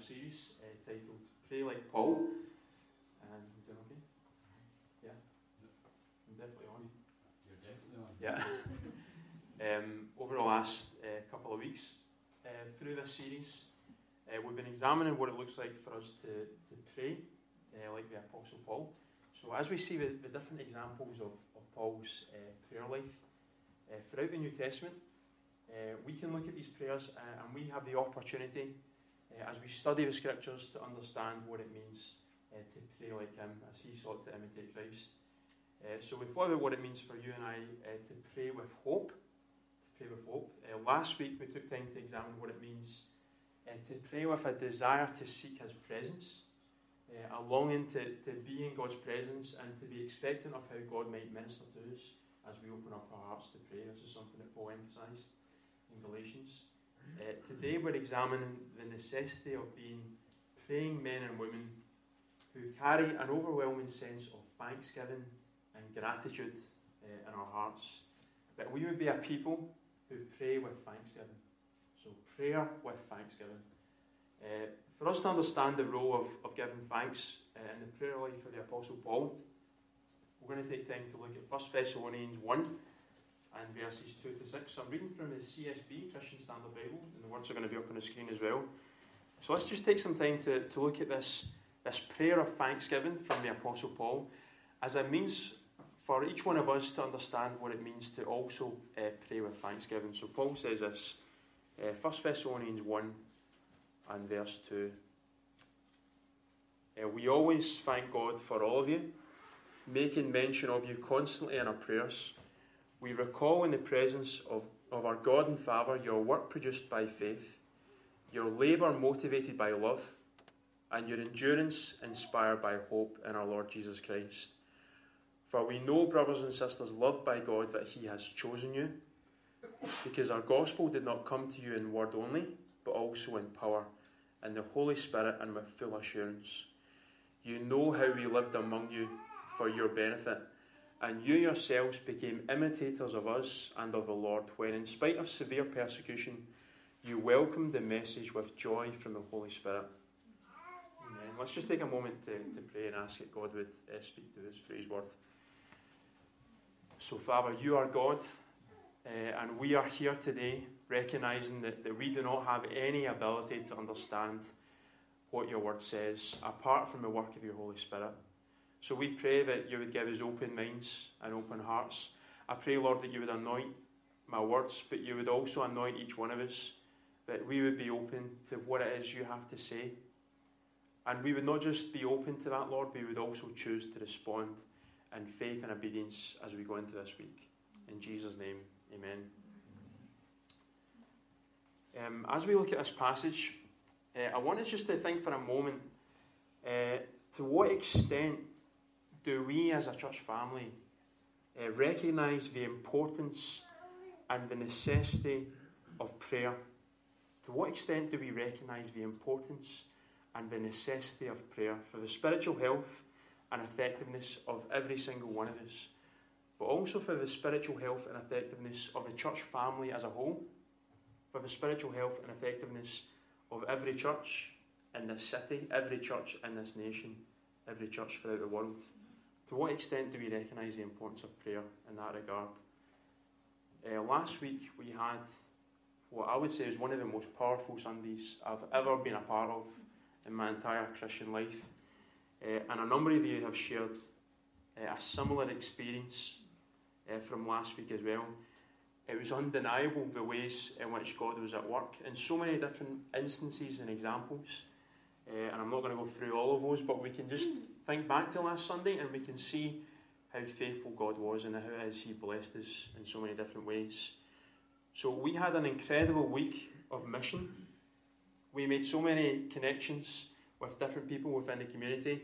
our series uh, titled Pray Like Paul. And you doing okay? Yeah? I'm definitely on. You're definitely on. Yeah. um, over the last uh, couple of weeks uh, through this series, uh, we've been examining what it looks like for us to, to pray uh, like the Apostle Paul. So, as we see the, the different examples of, of Paul's uh, prayer life uh, throughout the New Testament, uh, we can look at these prayers uh, and we have the opportunity, uh, as we study the scriptures, to understand what it means uh, to pray like him as he sought to imitate Christ. Uh, so, we thought about what it means for you and I uh, to pray with hope. To pray with hope. Uh, last week we took time to examine what it means to pray with a desire to seek his presence. A longing to, to be in God's presence and to be expectant of how God might minister to us as we open up our hearts to pray. This is something that Paul emphasised in Galatians. Uh, today we're examining the necessity of being praying men and women who carry an overwhelming sense of thanksgiving and gratitude uh, in our hearts. That we would be a people who pray with thanksgiving. So, prayer with thanksgiving. Uh, for us to understand the role of, of giving thanks in the prayer life of the Apostle Paul, we're going to take time to look at 1 Thessalonians 1 and verses 2 to 6. So I'm reading from the CSB, Christian Standard Bible, and the words are going to be up on the screen as well. So let's just take some time to, to look at this, this prayer of thanksgiving from the Apostle Paul as a means for each one of us to understand what it means to also uh, pray with thanksgiving. So Paul says this, uh, 1 Thessalonians 1 and verse 2. Uh, we always thank God for all of you, making mention of you constantly in our prayers. We recall in the presence of, of our God and Father your work produced by faith, your labour motivated by love, and your endurance inspired by hope in our Lord Jesus Christ. For we know, brothers and sisters, loved by God, that He has chosen you, because our gospel did not come to you in word only, but also in power, in the Holy Spirit, and with full assurance. You know how we lived among you for your benefit, and you yourselves became imitators of us and of the Lord, when, in spite of severe persecution, you welcomed the message with joy from the Holy Spirit. Amen. Let's just take a moment to, to pray and ask that God would uh, speak to us through His word. So, Father, you are God, uh, and we are here today recognizing that, that we do not have any ability to understand what your word says apart from the work of your Holy Spirit. So we pray that you would give us open minds and open hearts. I pray, Lord, that you would anoint my words, but you would also anoint each one of us, that we would be open to what it is you have to say. And we would not just be open to that, Lord, we would also choose to respond in faith and obedience as we go into this week. In Jesus' name, amen. Um, as we look at this passage, uh, I want us just to think for a moment uh, to what extent do we as a church family uh, recognise the importance and the necessity of prayer? To what extent do we recognise the importance and the necessity of prayer for the spiritual health and effectiveness of every single one of us, but also for the spiritual health and effectiveness of the church family as a whole, for the spiritual health and effectiveness of every church in this city, every church in this nation, every church throughout the world. To what extent do we recognise the importance of prayer in that regard? Uh, last week we had what I would say is one of the most powerful Sundays I've ever been a part of in my entire Christian life. Uh, and a number of you have shared uh, a similar experience uh, from last week as well. It was undeniable the ways in which God was at work in so many different instances and examples. Uh, and I'm not going to go through all of those, but we can just think back to last Sunday and we can see how faithful God was and how is He blessed us in so many different ways. So we had an incredible week of mission. We made so many connections with different people within the community.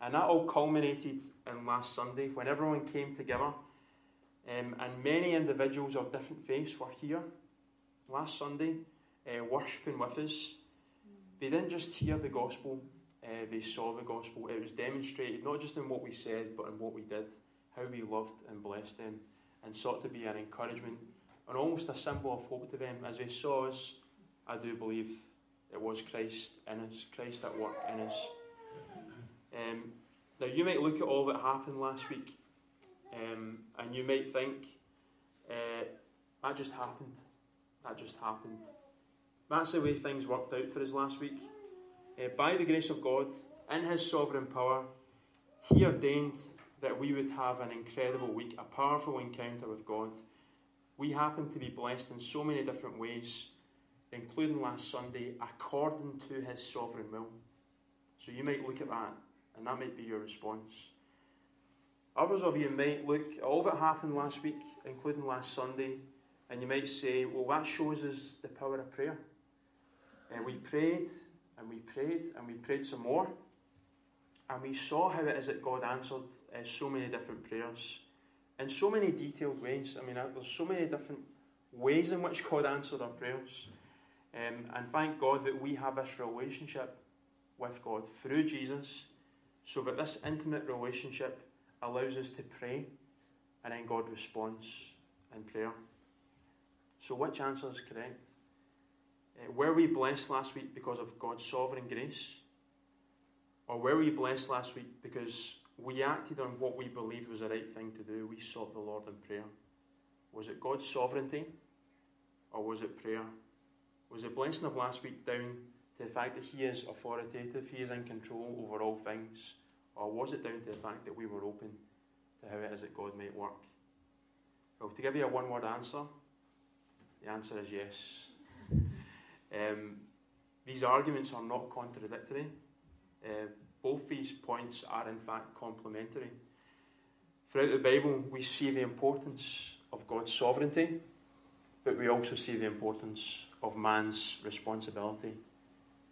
And that all culminated in last Sunday when everyone came together um, and many individuals of different faiths were here last Sunday uh, worshipping with us. They didn't just hear the gospel, uh, they saw the gospel. It was demonstrated not just in what we said, but in what we did, how we loved and blessed them, and sought to be an encouragement and almost a symbol of hope to them as they saw us. I do believe it was Christ in us, Christ at work in us. Um, now, you might look at all that happened last week um, and you might think, uh, that just happened. That just happened. That's the way things worked out for us last week. Uh, by the grace of God, in His sovereign power, He ordained that we would have an incredible week, a powerful encounter with God. We happen to be blessed in so many different ways, including last Sunday, according to His sovereign will. So you might look at that, and that might be your response. Others of you might look at all that happened last week, including last Sunday, and you might say, well, that shows us the power of prayer. And we prayed, and we prayed, and we prayed some more, and we saw how it is that God answered uh, so many different prayers in so many detailed ways. I mean, uh, there's so many different ways in which God answered our prayers. Um, and thank God that we have this relationship with God through Jesus, so that this intimate relationship allows us to pray and then God responds in prayer. So, which answer is correct? Uh, were we blessed last week because of God's sovereign grace? Or were we blessed last week because we acted on what we believed was the right thing to do? We sought the Lord in prayer. Was it God's sovereignty? Or was it prayer? Was the blessing of last week down to the fact that He is authoritative, He is in control over all things? Or was it down to the fact that we were open to how it is that God might work? Well, to give you a one word answer, the answer is yes. Um, these arguments are not contradictory. Uh, both these points are, in fact, complementary. Throughout the Bible, we see the importance of God's sovereignty, but we also see the importance of man's responsibility.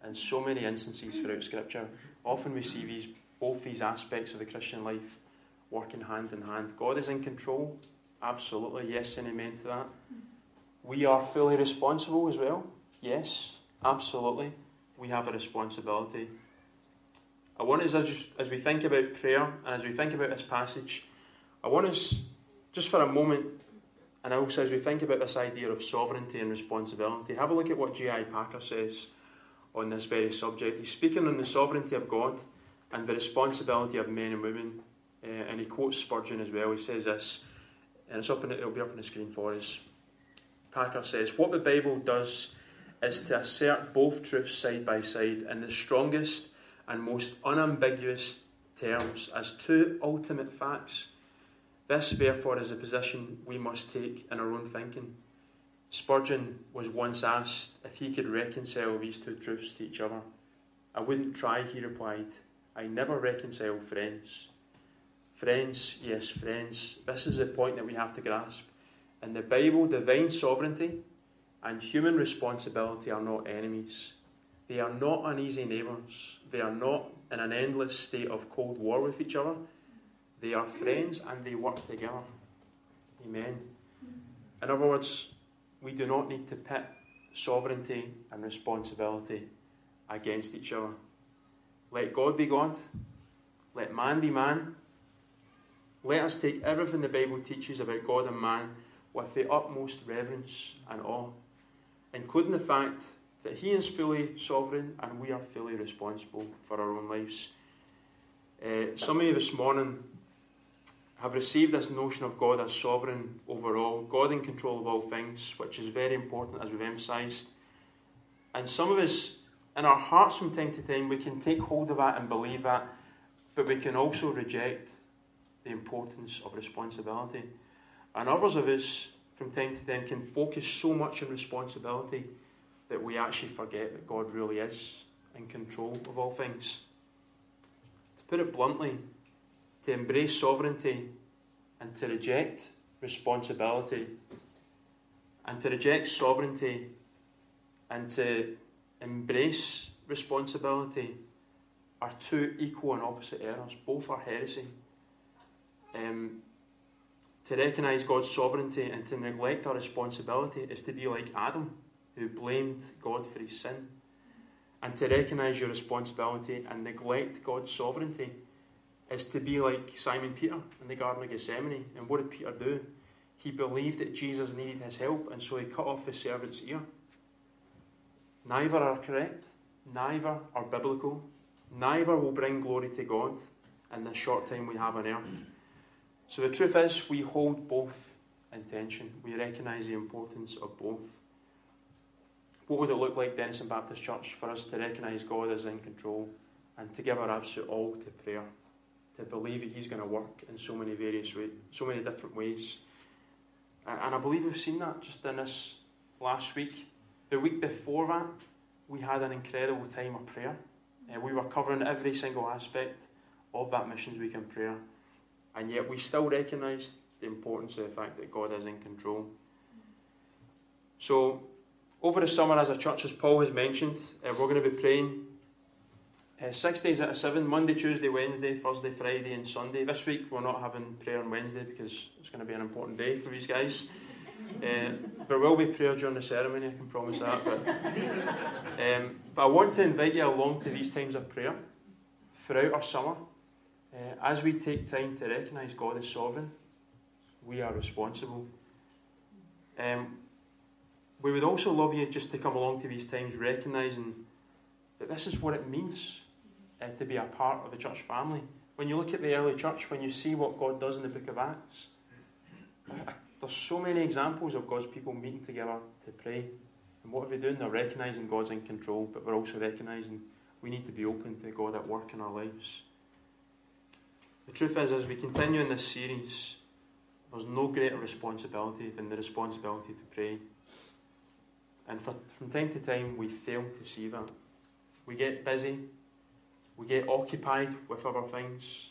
In so many instances throughout Scripture, often we see these both these aspects of the Christian life working hand in hand. God is in control, absolutely, yes and amen to that. We are fully responsible as well, yes, absolutely. We have a responsibility. I want us, as, as we think about prayer and as we think about this passage, I want us, just for a moment, and also as we think about this idea of sovereignty and responsibility, have a look at what J.I. Packer says on this very subject. He's speaking on the sovereignty of God and the responsibility of men and women. Uh, and he quotes Spurgeon as well. He says this, and it's up in, it'll be up on the screen for us. Packer says, What the Bible does is to assert both truths side by side in the strongest and most unambiguous terms as two ultimate facts. This, therefore, is a position we must take in our own thinking. Spurgeon was once asked if he could reconcile these two truths to each other. I wouldn't try, he replied. I never reconcile friends. Friends, yes, friends, this is the point that we have to grasp. In the Bible, divine sovereignty and human responsibility are not enemies. They are not uneasy neighbours. They are not in an endless state of cold war with each other. They are friends and they work together. Amen. In other words, we do not need to pit sovereignty and responsibility against each other. Let God be God. Let man be man. Let us take everything the Bible teaches about God and man with the utmost reverence and awe, including the fact that He is fully sovereign and we are fully responsible for our own lives. Uh, some of you this morning have received this notion of God as sovereign overall, God in control of all things, which is very important as we've emphasised. And some of us in our hearts from time to time, we can take hold of that and believe that, but we can also reject the importance of responsibility. And others of us, from time to time, can focus so much on responsibility that we actually forget that God really is in control of all things. To put it bluntly, to embrace sovereignty and to reject responsibility, and to reject sovereignty and to embrace responsibility are two equal and opposite errors. Both are heresy. Um, to recognise God's sovereignty and to neglect our responsibility is to be like Adam, who blamed God for his sin. And to recognise your responsibility and neglect God's sovereignty is to be like Simon Peter in the Garden of Gethsemane. And what did Peter do? He believed that Jesus needed his help, and so he cut off the servant's ear. Neither are correct, neither are biblical, neither will bring glory to God in the short time we have on earth. So the truth is, we hold both in tension. We recognise the importance of both. What would it look like, Denison Baptist Church, for us to recognise God is in control and to give our absolute all to prayer, to believe that He's going to work in so many various ways, so many different ways. And I believe we've seen that just in this last week. The week before that, we had an incredible time of prayer. Uh, we were covering every single aspect of that missions week in prayer, and yet we still recognise the importance of the fact that God is in control. So, over the summer, as a church, as Paul has mentioned, uh, we're going to be praying uh, six days out of seven Monday, Tuesday, Wednesday, Thursday, Friday, and Sunday. This week, we're not having prayer on Wednesday because it's going to be an important day for these guys. Uh, there will be prayer during the ceremony, I can promise that. But, um, but I want to invite you along to these times of prayer throughout our summer. Uh, as we take time to recognise God as sovereign, we are responsible. Um, we would also love you just to come along to these times recognising that this is what it means uh, to be a part of the church family. When you look at the early church, when you see what God does in the book of Acts, uh, there's so many examples of God's people meeting together to pray. And what are they doing? They're recognising God's in control, but we're also recognising we need to be open to God at work in our lives. The truth is, as we continue in this series, there's no greater responsibility than the responsibility to pray. And for, from time to time, we fail to see that. We get busy, we get occupied with other things,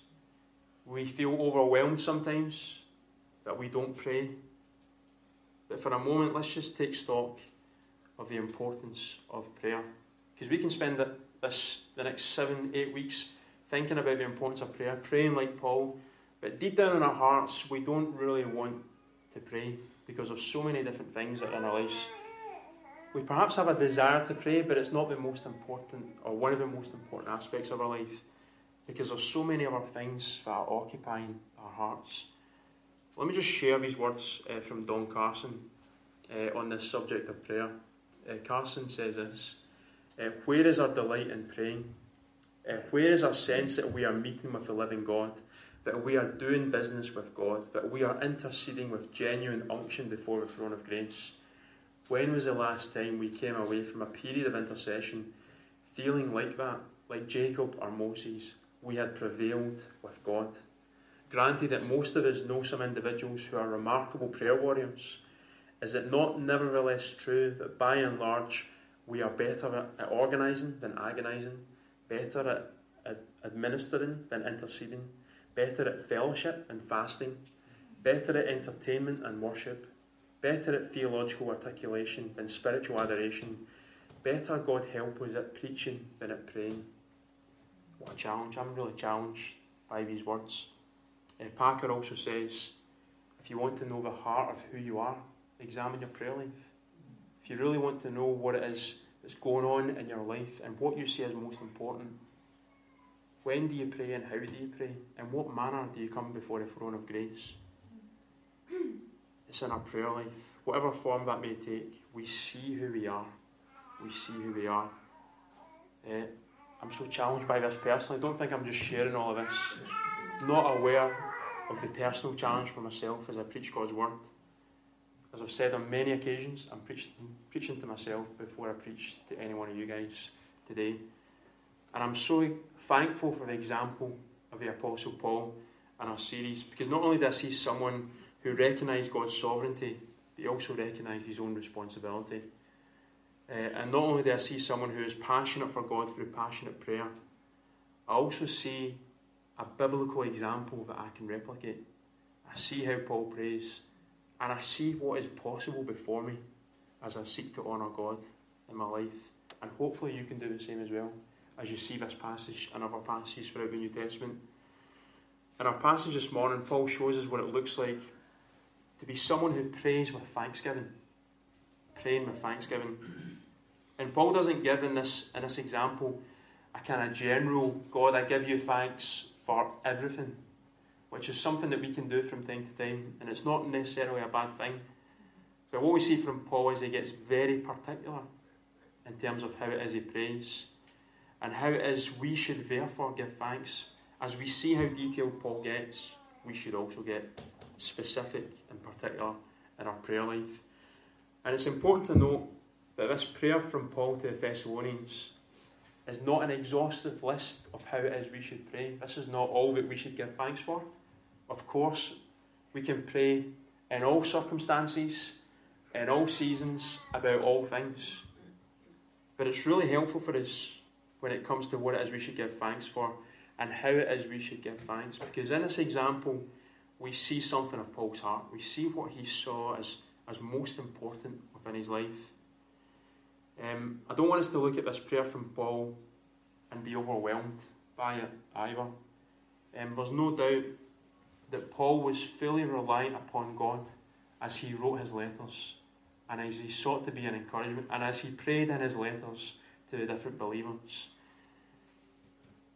we feel overwhelmed sometimes that we don't pray. But for a moment, let's just take stock of the importance of prayer. Because we can spend this, the next seven, eight weeks thinking about the importance of prayer, praying like Paul, but deep down in our hearts, we don't really want to pray because of so many different things that are in our lives. We perhaps have a desire to pray, but it's not the most important or one of the most important aspects of our life because there's so many other things that are occupying our hearts. Let me just share these words uh, from Don Carson uh, on this subject of prayer. Uh, Carson says this uh, Where is our delight in praying? Uh, where is our sense that we are meeting with the living God? That we are doing business with God? That we are interceding with genuine unction before the throne of grace? When was the last time we came away from a period of intercession feeling like that, like Jacob or Moses? We had prevailed with God. Granted that most of us know some individuals who are remarkable prayer warriors, is it not nevertheless true that by and large we are better at organising than agonising, better at, at administering than interceding, better at fellowship and fasting, better at entertainment and worship, better at theological articulation than spiritual adoration, better, God help us, at preaching than at praying? What a challenge. I'm really challenged by these words. Uh, Packer also says if you want to know the heart of who you are, examine your prayer life. If you really want to know what it is that's going on in your life and what you see as most important, when do you pray and how do you pray? In what manner do you come before the throne of grace? It's in our prayer life. Whatever form that may take, we see who we are. We see who we are. Uh, I'm so challenged by this personally. I don't think I'm just sharing all of this not aware of the personal challenge for myself as I preach God's word. As I've said on many occasions, I'm preaching, preaching to myself before I preach to any one of you guys today. And I'm so thankful for the example of the Apostle Paul in our series because not only does he someone who recognised God's sovereignty, but he also recognised his own responsibility. Uh, and not only do I see someone who is passionate for God through passionate prayer, I also see a biblical example that I can replicate. I see how Paul prays, and I see what is possible before me as I seek to honour God in my life. And hopefully, you can do the same as well as you see this passage and other passages throughout the New Testament. In our passage this morning, Paul shows us what it looks like to be someone who prays with thanksgiving. Praying with thanksgiving. And Paul doesn't give in this in this example a kind of general God, I give you thanks for everything, which is something that we can do from time to time, and it's not necessarily a bad thing. But what we see from Paul is he gets very particular. in terms of how it is he prays and how it is we should therefore give thanks. As we see how detailed Paul gets, we should also get specific in particular in our prayer life. And it's important to note that this prayer from Paul to the Thessalonians is not an exhaustive list of how it is we should pray. This is not all that we should give thanks for. Of course, we can pray in all circumstances, in all seasons, about all things. But it's really helpful for us when it comes to what it is we should give thanks for and how it is we should give thanks. Because in this example, we see something of Paul's heart. We see what he saw as, as most important within his life. Um, I don't want us to look at this prayer from Paul and be overwhelmed by it either. Um, there's no doubt that Paul was fully reliant upon God as he wrote his letters and as he sought to be an encouragement and as he prayed in his letters to the different believers.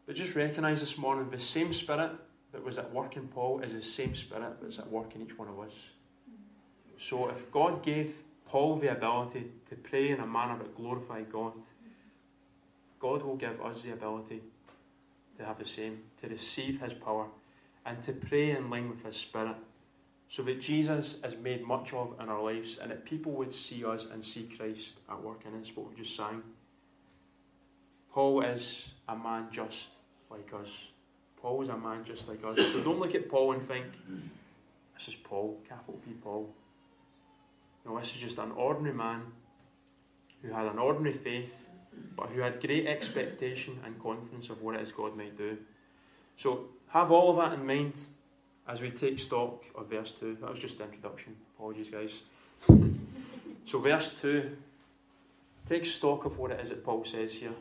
But just recognise this morning the same spirit that was at work in Paul is the same spirit that's at work in each one of us. So if God gave Paul the ability to pray in a manner that glorified God, God will give us the ability to have the same, to receive His power, and to pray in line with His Spirit, so that Jesus is made much of in our lives, and that people would see us and see Christ at work in us, what we just sang. Paul is a man just like us. Paul was a man just like us. So don't look at Paul and think, this is Paul, capital P Paul. No, this is just an ordinary man who had an ordinary faith, but who had great expectation and confidence of what it is God might do. So have all of that in mind as we take stock of verse 2. That was just the introduction. Apologies, guys. so, verse 2 take stock of what it is that Paul says here.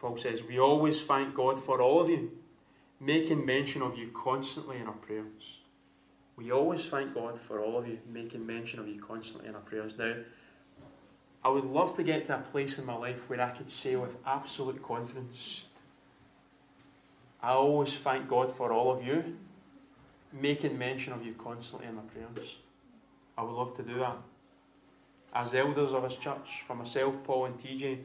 Paul says, We always thank God for all of you, making mention of you constantly in our prayers. We always thank God for all of you, making mention of you constantly in our prayers. Now, I would love to get to a place in my life where I could say with absolute confidence, I always thank God for all of you, making mention of you constantly in my prayers. I would love to do that. As elders of this church, for myself, Paul, and TJ,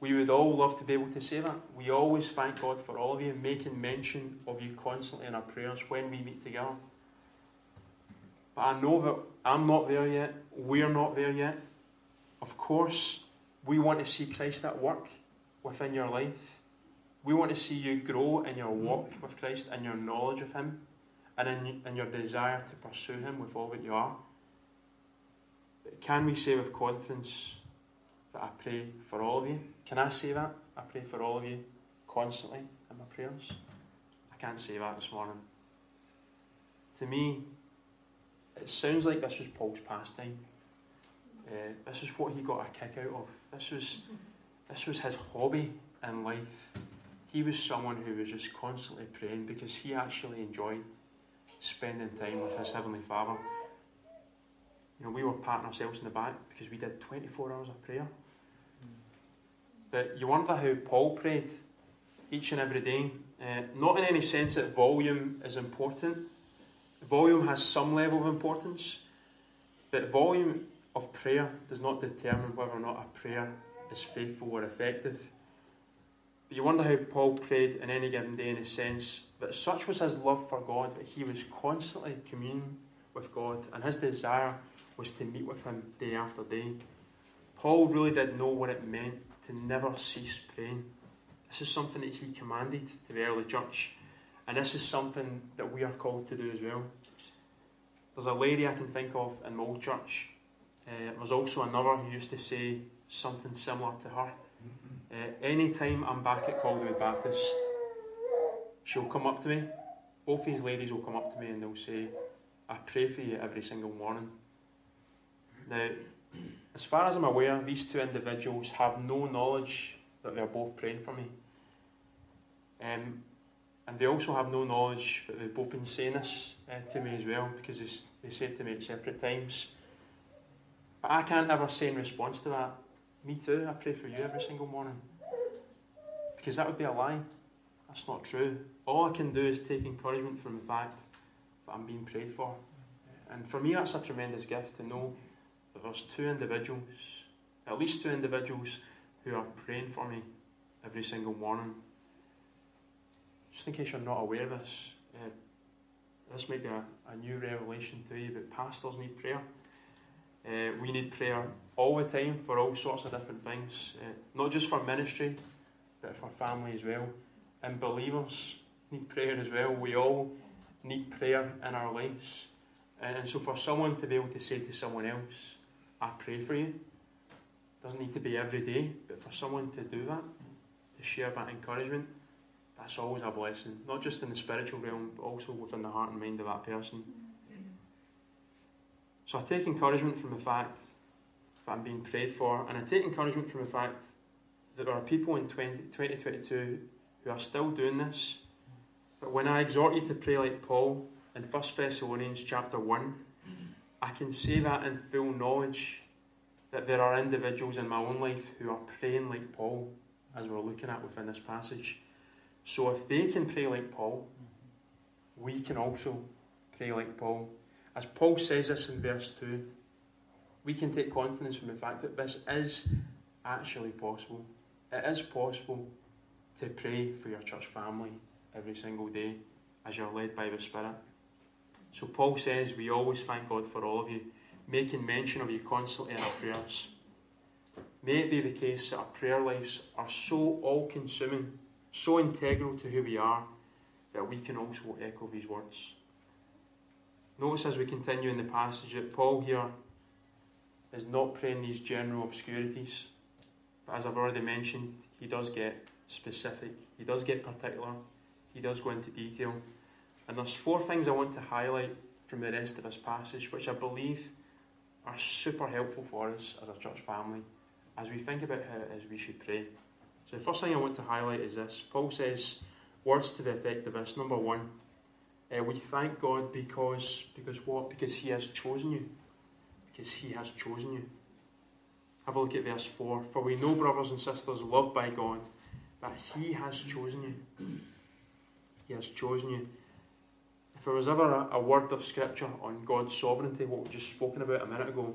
we would all love to be able to say that. We always thank God for all of you, making mention of you constantly in our prayers when we meet together. But I know that I'm not there yet. We're not there yet. Of course, we want to see Christ at work within your life. We want to see you grow in your walk with Christ and your knowledge of Him and in, in your desire to pursue Him with all that you are. Can we say with confidence that I pray for all of you? Can I say that? I pray for all of you constantly in my prayers? I can't say that this morning. To me, it sounds like this was Paul's pastime. Uh, this is what he got a kick out of. This was, this was his hobby in life. He was someone who was just constantly praying because he actually enjoyed spending time with his Heavenly Father. You know, we were patting ourselves in the back because we did 24 hours of prayer. But you wonder how Paul prayed each and every day. Uh, not in any sense that volume is important. Volume has some level of importance, but volume of prayer does not determine whether or not a prayer is faithful or effective. But you wonder how Paul prayed in any given day in a sense that such was his love for God that he was constantly communing with God and his desire was to meet with him day after day. Paul really did know what it meant to never cease praying. This is something that he commanded to the early church, and this is something that we are called to do as well. There's a lady I can think of in my old church. Uh, there's also another who used to say something similar to her. Uh, anytime I'm back at Calderwood Baptist, she'll come up to me. Both these ladies will come up to me and they'll say, I pray for you every single morning. Now, as far as I'm aware, these two individuals have no knowledge that they're both praying for me. Um, and they also have no knowledge that they've both been saying this uh, to me as well, because they, they said to me at separate times. But I can't ever say in response to that, me too, I pray for you every single morning. Because that would be a lie. That's not true. All I can do is take encouragement from the fact that I'm being prayed for. And for me, that's a tremendous gift to know that there's two individuals at least two individuals who are praying for me every single morning. Just in case you're not aware of this, uh, this might be a, a, new revelation to you, but pastors need prayer. Uh, we need prayer all the time for all sorts of different things, uh, not just for ministry, but for family as well. And believers need prayer as well. We all need prayer in our lives. And so, for someone to be able to say to someone else, I pray for you, doesn't need to be every day, but for someone to do that, to share that encouragement, that's always a blessing. Not just in the spiritual realm, but also within the heart and mind of that person. So I take encouragement from the fact that I'm being prayed for, and I take encouragement from the fact that there are people in 20, 2022 who are still doing this. But when I exhort you to pray like Paul in 1 Thessalonians chapter 1, I can say that in full knowledge that there are individuals in my own life who are praying like Paul, as we're looking at within this passage. So if they can pray like Paul, we can also pray like Paul. As Paul says this in verse 2, we can take confidence from the fact that this is actually possible. It is possible to pray for your church family every single day as you're led by the Spirit. So Paul says, We always thank God for all of you, making mention of you constantly in our prayers. May it be the case that our prayer lives are so all consuming, so integral to who we are, that we can also echo these words. Notice as we continue in the passage that Paul here is not praying these general obscurities, but as I've already mentioned, he does get specific, he does get particular, he does go into detail. And there's four things I want to highlight from the rest of this passage, which I believe are super helpful for us as a church family as we think about how it is we should pray. So, the first thing I want to highlight is this Paul says words to the effect of this. Number one, uh, we thank God because, because what? Because He has chosen you. Because He has chosen you. Have a look at verse 4. For we know, brothers and sisters, loved by God, that He has chosen you. He has chosen you. If there was ever a, a word of Scripture on God's sovereignty, what we've just spoken about a minute ago,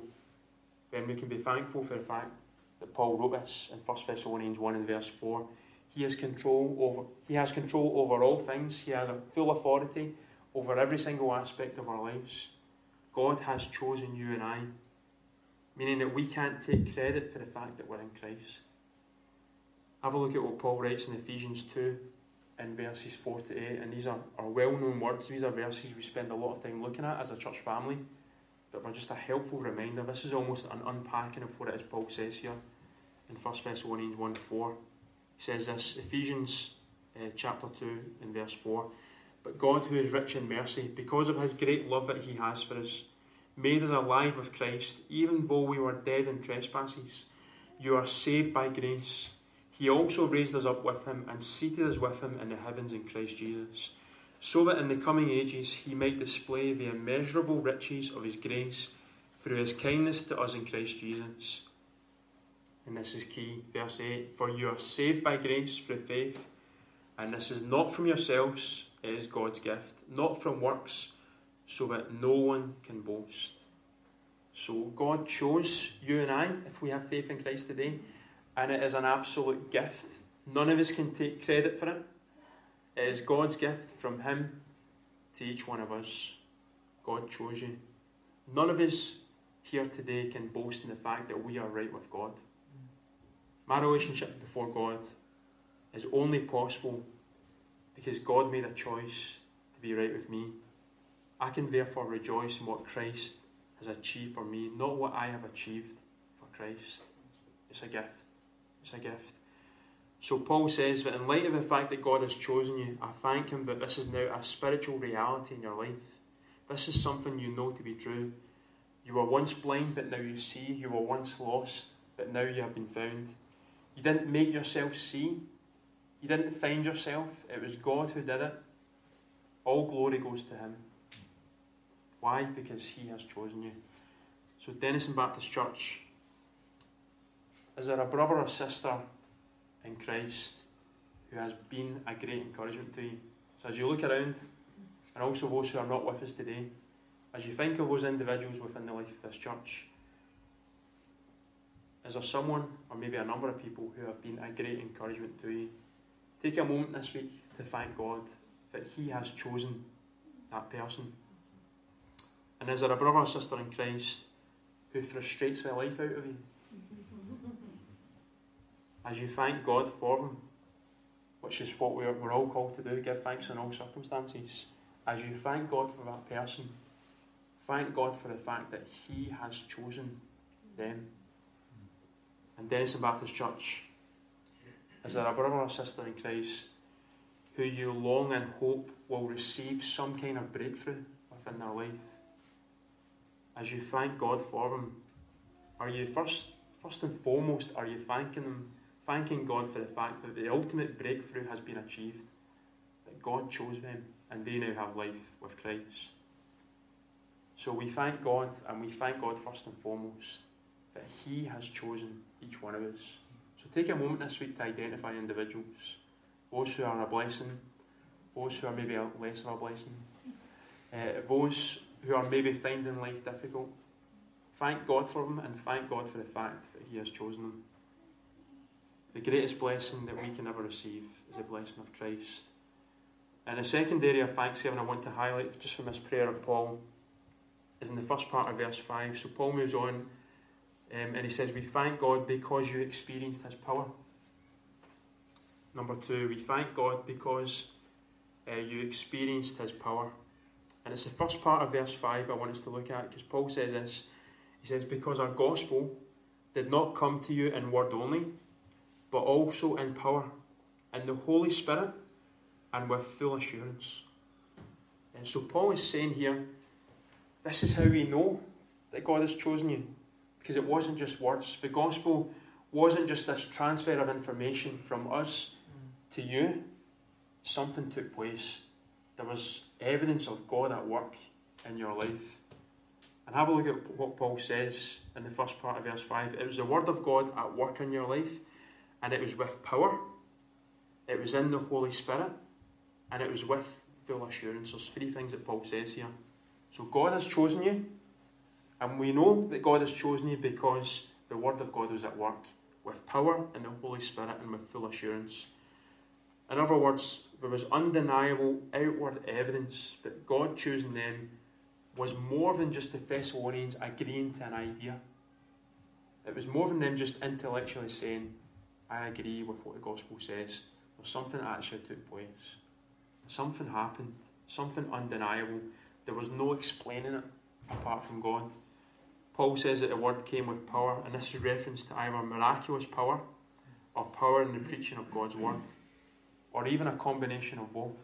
then we can be thankful for the fact that Paul wrote this in 1 Thessalonians 1 and verse 4. He has control over he has control over all things. He has a full authority over every single aspect of our lives. God has chosen you and I, meaning that we can't take credit for the fact that we're in Christ. Have a look at what Paul writes in Ephesians 2 in verses 4 to 8, and these are, are well known words. These are verses we spend a lot of time looking at as a church family, but they're just a helpful reminder. This is almost an unpacking of what it is Paul says here in 1 Thessalonians 1 4. He says this Ephesians uh, chapter 2 in verse 4 But God, who is rich in mercy, because of his great love that he has for us, made us alive with Christ, even though we were dead in trespasses. You are saved by grace. He also raised us up with him and seated us with him in the heavens in Christ Jesus, so that in the coming ages he might display the immeasurable riches of his grace through his kindness to us in Christ Jesus. And this is key, verse 8 For you are saved by grace through faith, and this is not from yourselves, is God's gift, not from works, so that no one can boast. So God chose you and I, if we have faith in Christ today and it is an absolute gift. None of us can take credit for it. It is God's gift from Him to each one of us. God chose you. None of us here today can boast in the fact that we are right with God. My relationship before God is only possible because God made a choice to be right with me. I can therefore rejoice in what Christ has achieved for me, not what I have achieved for Christ. It's a gift. It's a gift. So Paul says that in light of the fact that God has chosen you, I thank Him that this is now a spiritual reality in your life. This is something you know to be true. You were once blind, but now you see. You were once lost, but now you have been found. You didn't make yourself see. You didn't find yourself. It was God who did it. All glory goes to Him. Why? Because He has chosen you. So, Denison Baptist Church, is there a brother or sister in Christ who has been a great encouragement to you? So as you look around, and also those who are not with us today, as you think of those individuals within the life of this church, Is there someone, or maybe a number of people, who have been a great encouragement to you? Take a moment this week to thank God that He has chosen that person. And is there a brother or sister in Christ who frustrates the life out of you? As you thank God for them, which is what we're, we're all called to do, give thanks in all circumstances. As you thank God for that person, thank God for the fact that He has chosen them. And Denison Baptist Church, is there a brother or sister in Christ who you long and hope will receive some kind of breakthrough within their life? As you thank God for them, are you first, first and foremost, are you thanking them, thanking God for the fact that the ultimate breakthrough has been achieved, that God chose them and they now have life with Christ? So we thank God and we thank God first and foremost that He has chosen each one of us. So take a moment this week to identify individuals, those who are a blessing, those who are maybe less of a blessing, uh, those who are maybe finding life difficult. Thank God for them and thank God for the fact that He has chosen them. The greatest blessing that we can ever receive is the blessing of Christ. And the second area of thanksgiving I want to highlight just from this prayer of Paul is in the first part of verse 5. So Paul moves on um, and he says, We thank God because you experienced His power. Number two, we thank God because uh, you experienced His power. And it's the first part of verse 5 I want us to look at because Paul says this. He says, Because our gospel did not come to you in word only, but also in power, in the Holy Spirit, and with full assurance. And so Paul is saying here, this is how we know that God has chosen you. Because it wasn't just words. The gospel wasn't just this transfer of information from us to you. Something took place. There was evidence of God at work in your life. And have a look at what Paul says in the first part of verse 5. It was the Word of God at work in your life, and it was with power, it was in the Holy Spirit, and it was with full assurance. There's three things that Paul says here. So God has chosen you, and we know that God has chosen you because the Word of God was at work with power and the Holy Spirit and with full assurance. In other words, there was undeniable outward evidence that God choosing them was more than just the Thessalonians agreeing to an idea. It was more than them just intellectually saying, I agree with what the gospel says. There's something that actually took place. Something happened, something undeniable. There was no explaining it apart from God. Paul says that the word came with power, and this is reference to either miraculous power or power in the preaching of God's word, or even a combination of both.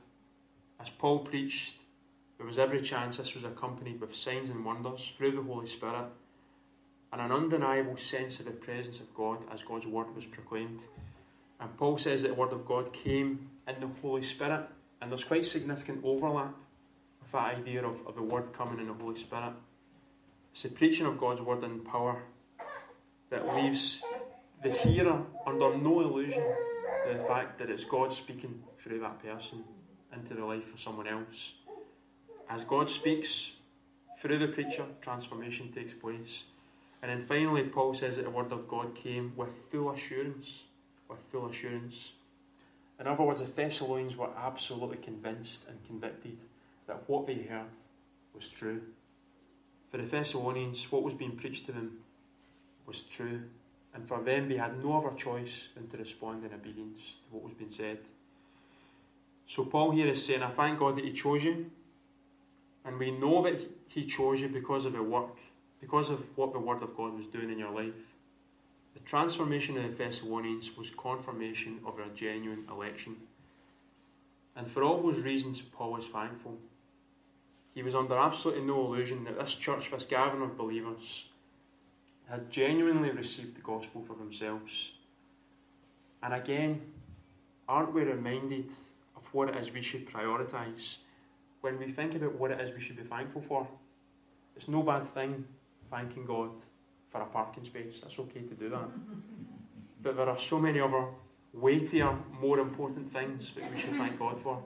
As Paul preached, there was every chance this was accompanied with signs and wonders through the Holy Spirit and an undeniable sense of the presence of God as God's word was proclaimed. And Paul says that the word of God came in the Holy Spirit, and there's quite significant overlap with that idea of, of the word coming in the Holy Spirit. It's the preaching of God's word in power that leaves the hearer under no illusion the fact that it's God speaking through that person into the life of someone else. As God speaks through the preacher, transformation takes place. And then finally, Paul says that the word of God came with full assurance. With full assurance. In other words, the Thessalonians were absolutely convinced and convicted that what they heard was true. For the Thessalonians, what was being preached to them was true, and for them they had no other choice than to respond in obedience to what was being said. So Paul here is saying, I thank God that He chose you, and we know that He chose you because of the work, because of what the Word of God was doing in your life. The transformation of the Thessalonians was confirmation of their genuine election. And for all those reasons, Paul is thankful. He was under absolutely no illusion that this church, this gathering of believers, had genuinely received the gospel for themselves. And again, aren't we reminded of what it is we should prioritise when we think about what it is we should be thankful for? It's no bad thing thanking God for a parking space. That's okay to do that. But there are so many other weightier, more important things that we should thank God for.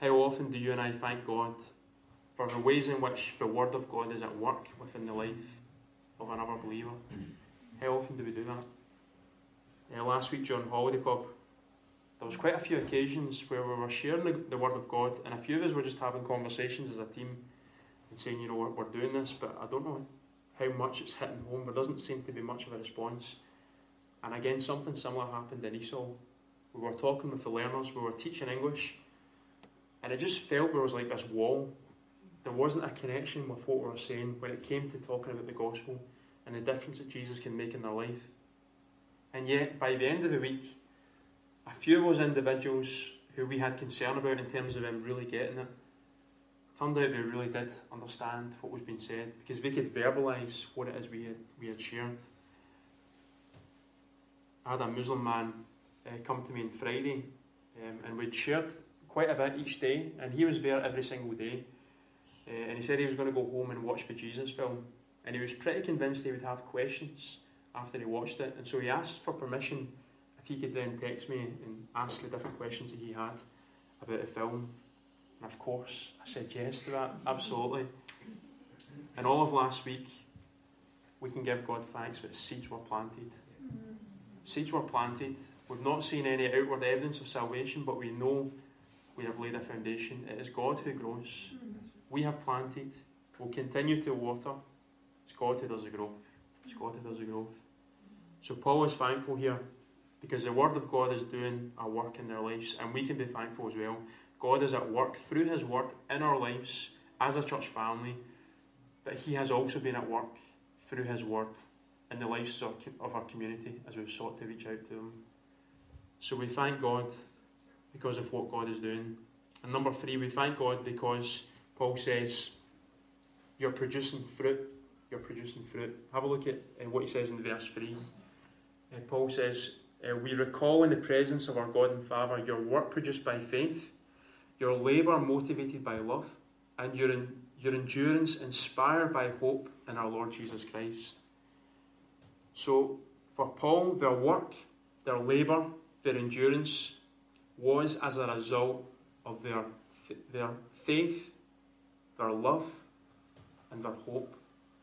How often do you and I thank God for the ways in which the Word of God is at work within the life of another believer. How often do we do that? Uh, last week during Holiday Club, there was quite a few occasions where we were sharing the, the Word of God, and a few of us were just having conversations as a team and saying, you know, we're, we're doing this, but I don't know how much it's hitting home. There doesn't seem to be much of a response. And again, something similar happened in ESOL. We were talking with the learners, we were teaching English, and it just felt there was like this wall. There wasn't a connection with what we were saying when it came to talking about the gospel and the difference that Jesus can make in their life. And yet, by the end of the week, a few of those individuals who we had concern about in terms of them really getting it, turned out they really did understand what was being said because we could verbalise what it is we had, we had shared. I had a Muslim man uh, come to me on Friday um, and we'd shared quite a bit each day and he was there every single day uh, and he said he was going to go home and watch the Jesus film and he was pretty convinced he would have questions after he watched it and so he asked for permission if he could then text me and ask the different questions that he had about the film and of course I said yes to that absolutely and all of last week we can give God thanks that seeds were planted seeds were planted. We've not seen any outward evidence of salvation, but we know we have laid a foundation. It is God who grows. We have planted. We'll continue to water. It's God who does the growth. It's God who does the growth. So Paul is thankful here because the Word of God is doing a work in their lives, and we can be thankful as well. God is at work through His Word in our lives as a church family, but He has also been at work through His Word in the lives of our community as we've sought to reach out to them. So we thank God because of what God is doing. And number three, we thank God because Paul says, You're producing fruit. You're producing fruit. Have a look at uh, what he says in verse 3. Uh, Paul says, uh, We recall in the presence of our God and Father your work produced by faith, your labour motivated by love, and your, your endurance inspired by hope in our Lord Jesus Christ. So, for Paul, their work, their labour, their endurance was as a result of their, their faith, their love, and their hope.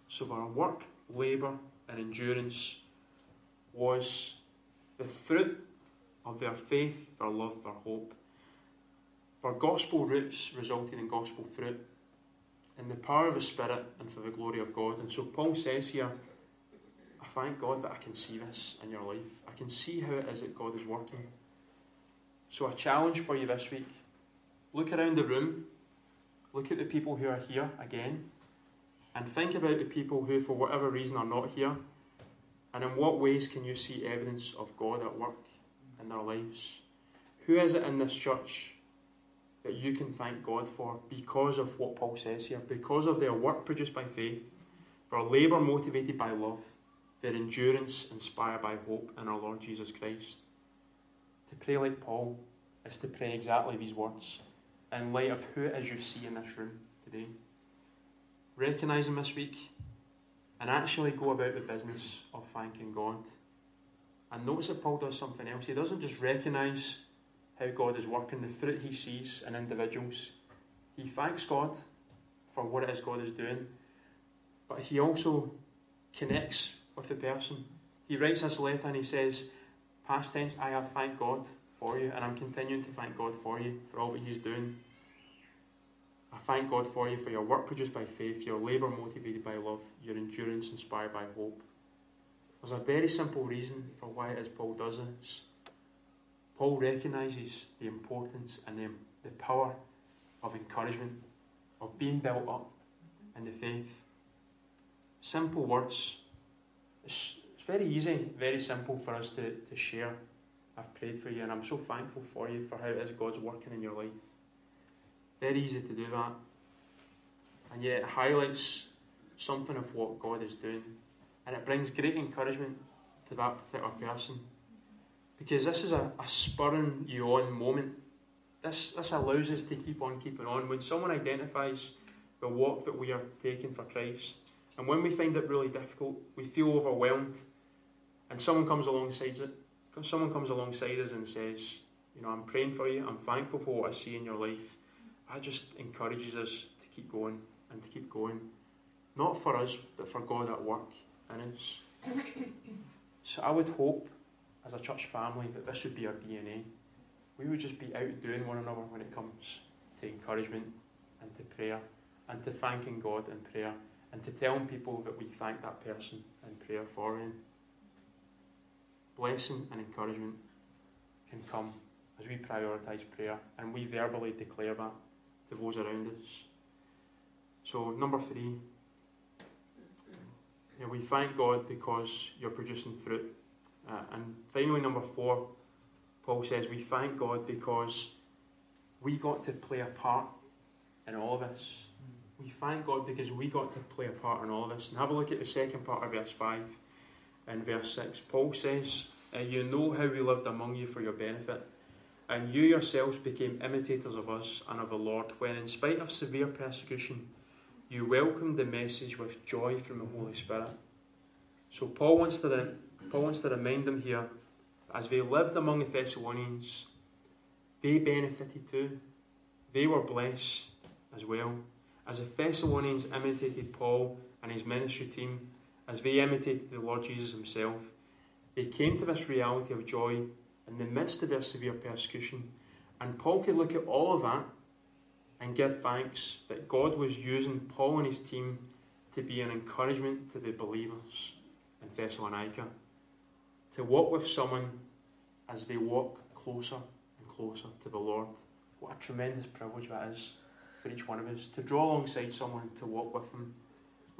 So, their work, labour, and endurance was the fruit of their faith, their love, their hope. For gospel roots resulted in gospel fruit, in the power of the Spirit and for the glory of God. And so Paul says here, I thank God that I can see this in your life. I can see how it is that God is working. So, a challenge for you this week look around the room, look at the people who are here again, and think about the people who, for whatever reason, are not here. And in what ways can you see evidence of God at work in their lives? Who is it in this church that you can thank God for because of what Paul says here? Because of their work produced by faith, their labour motivated by love, their endurance inspired by hope in our Lord Jesus Christ. To pray like Paul is to pray exactly these words in light of who it is you see in this room today. Recognise them this week and actually go about the business of thanking God. And notice that Paul does something else. He doesn't just recognise how God is working, the fruit he sees in individuals. He thanks God for what it is God is doing, but he also connects with the person. He writes this letter and he says, Past tense, I have thanked God for you, and I'm continuing to thank God for you for all that He's doing. I thank God for you for your work produced by faith, your labour motivated by love, your endurance inspired by hope. There's a very simple reason for why it is Paul does this. Paul recognises the importance and the, the power of encouragement, of being built up in the faith. Simple words it's, it's very easy, very simple for us to, to share. I've prayed for you and I'm so thankful for you for how it is God's working in your life. Very easy to do that. And yet it highlights something of what God is doing. And it brings great encouragement to that particular person. Because this is a, a spurring you on moment. This, this allows us to keep on keeping on. When someone identifies the walk that we are taking for Christ, and when we find it really difficult, we feel overwhelmed, and someone comes alongside it, someone comes alongside us and says, you know, I'm praying for you, I'm thankful for what I see in your life. That just encourages us to keep going and to keep going. Not for us, but for God at work in us. So I would hope, as a church family, that this would be our DNA. We would just be outdoing one another when it comes to encouragement and to prayer and to thanking God in prayer and to telling people that we thank that person in prayer for them. Blessing and encouragement can come as we prioritise prayer and we verbally declare that to those around us. So, number three, yeah, we thank God because you're producing fruit. Uh, and finally, number four, Paul says we thank God because we got to play a part in all of this. We thank God because we got to play a part in all of this. And have a look at the second part of verse 5 and verse 6. Paul says, You know how we lived among you for your benefit, and you yourselves became imitators of us and of the Lord, when in spite of severe persecution, you welcomed the message with joy from the Holy Spirit. So Paul wants to, Paul wants to remind them here, as they lived among the Thessalonians, they benefited too. They were blessed as well. As the Thessalonians imitated Paul and his ministry team, as they imitated the Lord Jesus himself, they came to this reality of joy in the midst of their severe persecution. And Paul could look at all of that and give thanks that God was using Paul and his team to be an encouragement to the believers in Thessalonica, to walk with someone as they walk closer and closer to the Lord. What a tremendous privilege that is for each one of us to draw alongside someone to walk with them.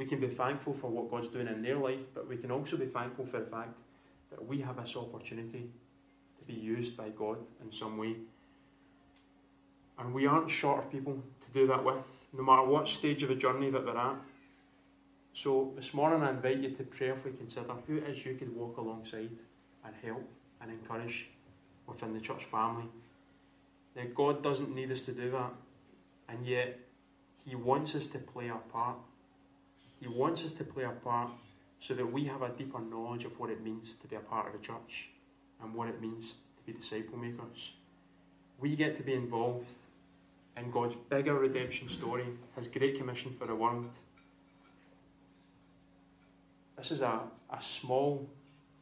We can be thankful for what God's doing in their life, but we can also be thankful for the fact that we have this opportunity to be used by God in some way and we aren't short of people to do that with, no matter what stage of the journey that they're at. So this morning I invite you to prayerfully consider who it is you could walk alongside and help and encourage within the church family. Now God doesn't need us to do that, and yet He wants us to play our part. He wants us to play a part so that we have a deeper knowledge of what it means to be a part of the church and what it means to be disciple makers. We get to be involved in God's bigger redemption story, His great commission for the world. This is a, a small,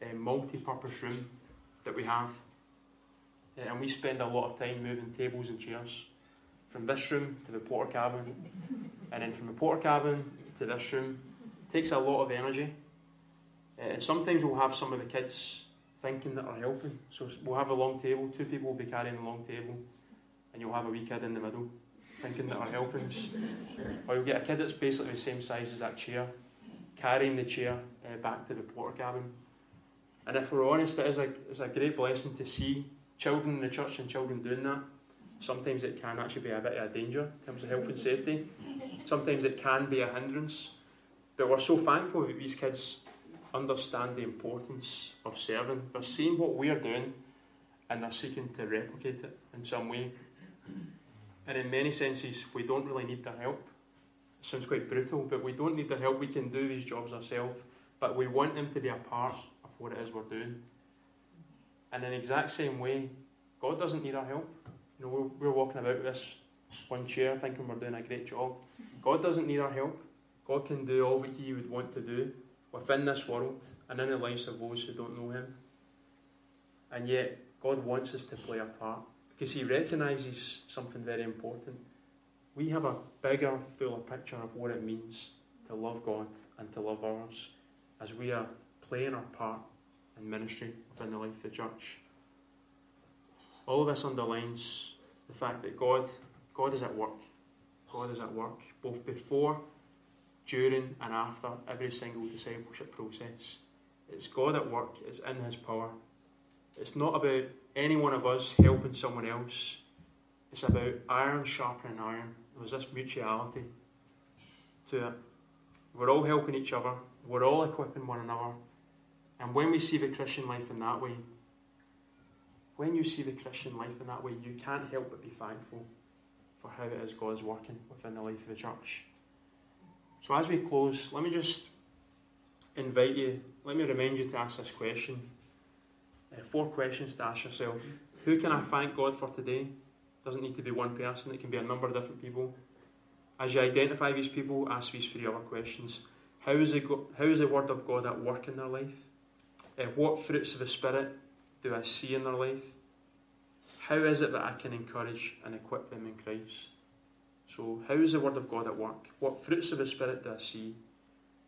uh, multi purpose room that we have, uh, and we spend a lot of time moving tables and chairs from this room to the Portakabin, and then from the Portakabin to this room. It takes a lot of energy, uh, and sometimes we'll have some of the kids thinking that are helping. So we'll have a long table, two people will be carrying a long table and you'll have a wee kid in the middle thinking that are helping. Or you'll get a kid that's basically the same size as that chair, carrying the chair uh, back to the Portakabin. And if we're honest, it is a, it's a great blessing to see children in the church and children doing that. Sometimes it can actually be a bit of a danger in terms of health and safety. Sometimes it can be a hindrance. But we're so thankful that these kids understand the importance of serving. They're seeing what we're doing and they're seeking to replicate it in some way. And in many senses, we don't really need their help. It sounds quite brutal, but we don't need their help. We can do these jobs ourselves, but we want them to be a part of what it is we're doing. And in the exact same way, God doesn't need our help. You know, we're, we're walking about this one chair thinking we're doing a great job. God doesn't need our help. God can do all that He would want to do within this world and in the lives of those who don't know Him. And yet, God wants us to play a part because he recognises something very important. We have a bigger, fuller picture of what it means to love God and to love others as we are playing our part in ministry within the life of the church. All of this underlines the fact that God, God is at work. God is at work both before, during, and after every single discipleship process. It's God at work, it's in His power. It's not about any one of us helping someone else. It's about iron sharpening iron. There's this mutuality to it. We're all helping each other. We're all equipping one another. And when we see the Christian life in that way, when you see the Christian life in that way, you can't help but be thankful for how it is God's working within the life of the church. So as we close, let me just invite you, let me remind you to ask this question. Uh, four questions to ask yourself. Who can I thank God for today? Doesn't need to be one person, it can be a number of different people. As you identify these people, ask these three other questions. How is, the, how is the Word of God at work in their life? Uh, what fruits of the Spirit do I see in their life? How is it that I can encourage and equip them in Christ? So, how is the Word of God at work? What fruits of the Spirit do I see?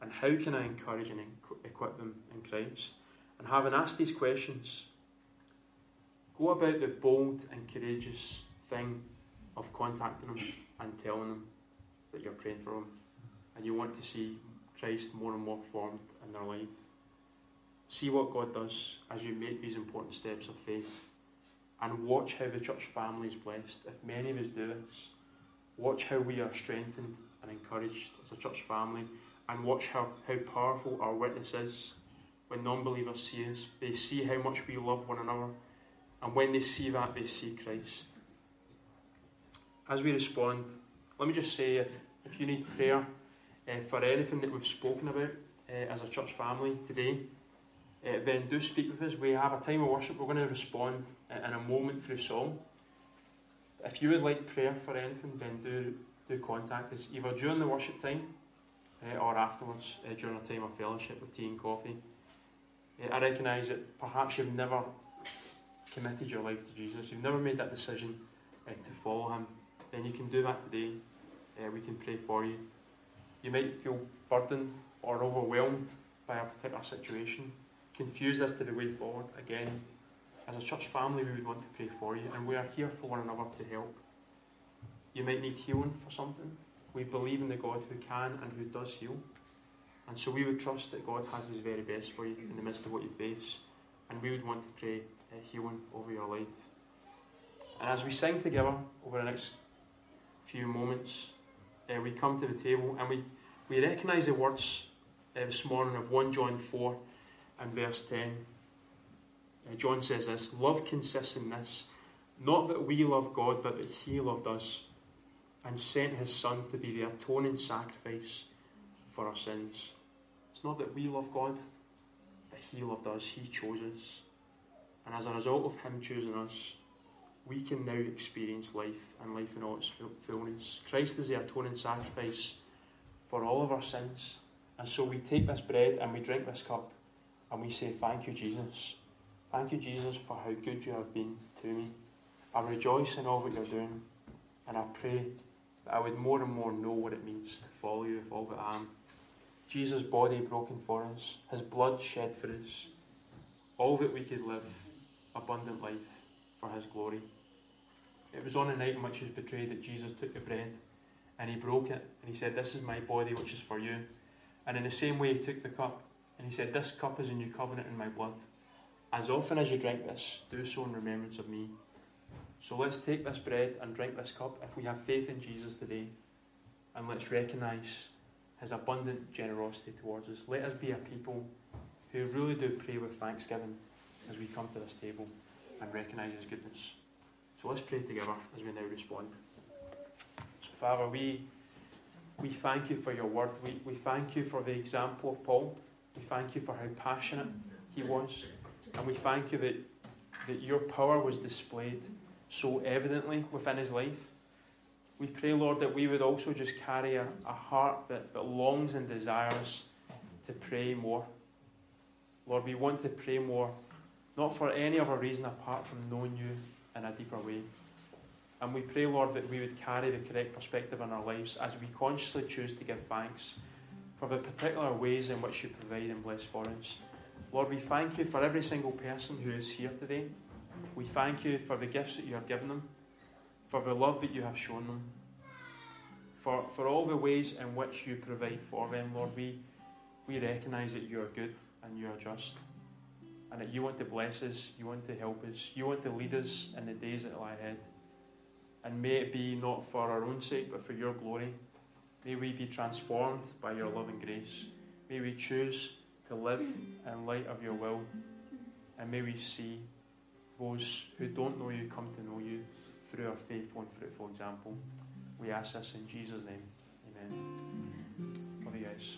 And how can I encourage and equip them in Christ? And having asked these questions, go about the bold and courageous thing of contacting them and telling them that you're praying for them and you want to see Christ more and more formed in their life. See what God does as you make these important steps of faith and watch how the church family is blessed. If many of us do this, watch how we are strengthened and encouraged as a church family and watch how, how powerful our witness is when non believers see us. They see how much we love one another, and when they see that, they see Christ. As we respond, let me just say if, if you need prayer uh, for anything that we've spoken about uh, as a church family today, uh, then do speak with us. We have a time of worship. We're going to respond in a moment through song. If you would like prayer for anything, then do do contact us either during the worship time uh, or afterwards uh, during a time of fellowship with tea and coffee. I recognise that perhaps you've never committed your life to Jesus, you've never made that decision to follow Him, then you can do that today. We can pray for you. You might feel burdened or overwhelmed by a particular situation, confused as to the way forward. Again, as a church family, we would want to pray for you, and we are here for one another to help. You might need healing for something. We believe in the God who can and who does heal. And so we would trust that God has His very best for you in the midst of what you face. And we would want to pray uh, healing over your life. And as we sing together over the next few moments, uh, we come to the table and we, we recognise the words uh, this morning of 1 John 4 and verse 10. Uh, John says this Love consists in this, not that we love God, but that He loved us and sent His Son to be the atoning sacrifice for our sins. It's not that we love God, but He loved us, He chose us. And as a result of Him choosing us, we can now experience life and life in all its fullness. Christ is the atoning sacrifice for all of our sins. And so we take this bread and we drink this cup and we say, Thank you, Jesus. Thank you, Jesus, for how good you have been to me. I rejoice in all that you're doing, and I pray that I would more and more know what it means to follow you with all that I am. Jesus' body broken for us, his blood shed for us, all that we could live abundant life for his glory. It was on the night in which he was betrayed that Jesus took the bread and he broke it and he said, This is my body which is for you. And in the same way, he took the cup and he said, This cup is a new covenant in my blood. As often as you drink this, do so in remembrance of me. So let's take this bread and drink this cup if we have faith in Jesus today. And let's recognise his abundant generosity towards us. Let us be a people who really do pray with thanksgiving as we come to this table and recognise His goodness. So let's pray together as we now respond. So, Father, we, we thank you for your word. We, we thank you for the example of Paul. We thank you for how passionate he was. And we thank you that, that your power was displayed so evidently within his life. We pray, Lord, that we would also just carry a, a heart that, that longs and desires to pray more. Lord, we want to pray more not for any other reason apart from knowing you in a deeper way. And we pray, Lord, that we would carry the correct perspective in our lives as we consciously choose to give thanks for the particular ways in which you provide and bless for us. Lord, we thank you for every single person who is here today. We thank you for the gifts that you have given them, for the love that you have shown them, for, for all the ways in which you provide for them, Lord. We, we recognise that you are good and you are just and that you want to bless us, you want to help us, you want to lead us in the days that lie ahead. And may it be not for our own sake, but for your glory. May we be transformed by your love and grace. May we choose to live in light of your will. And may we see those who don't know you come to know you through our faithful and fruitful example. We ask this in Jesus' name. Amen. Love you guys.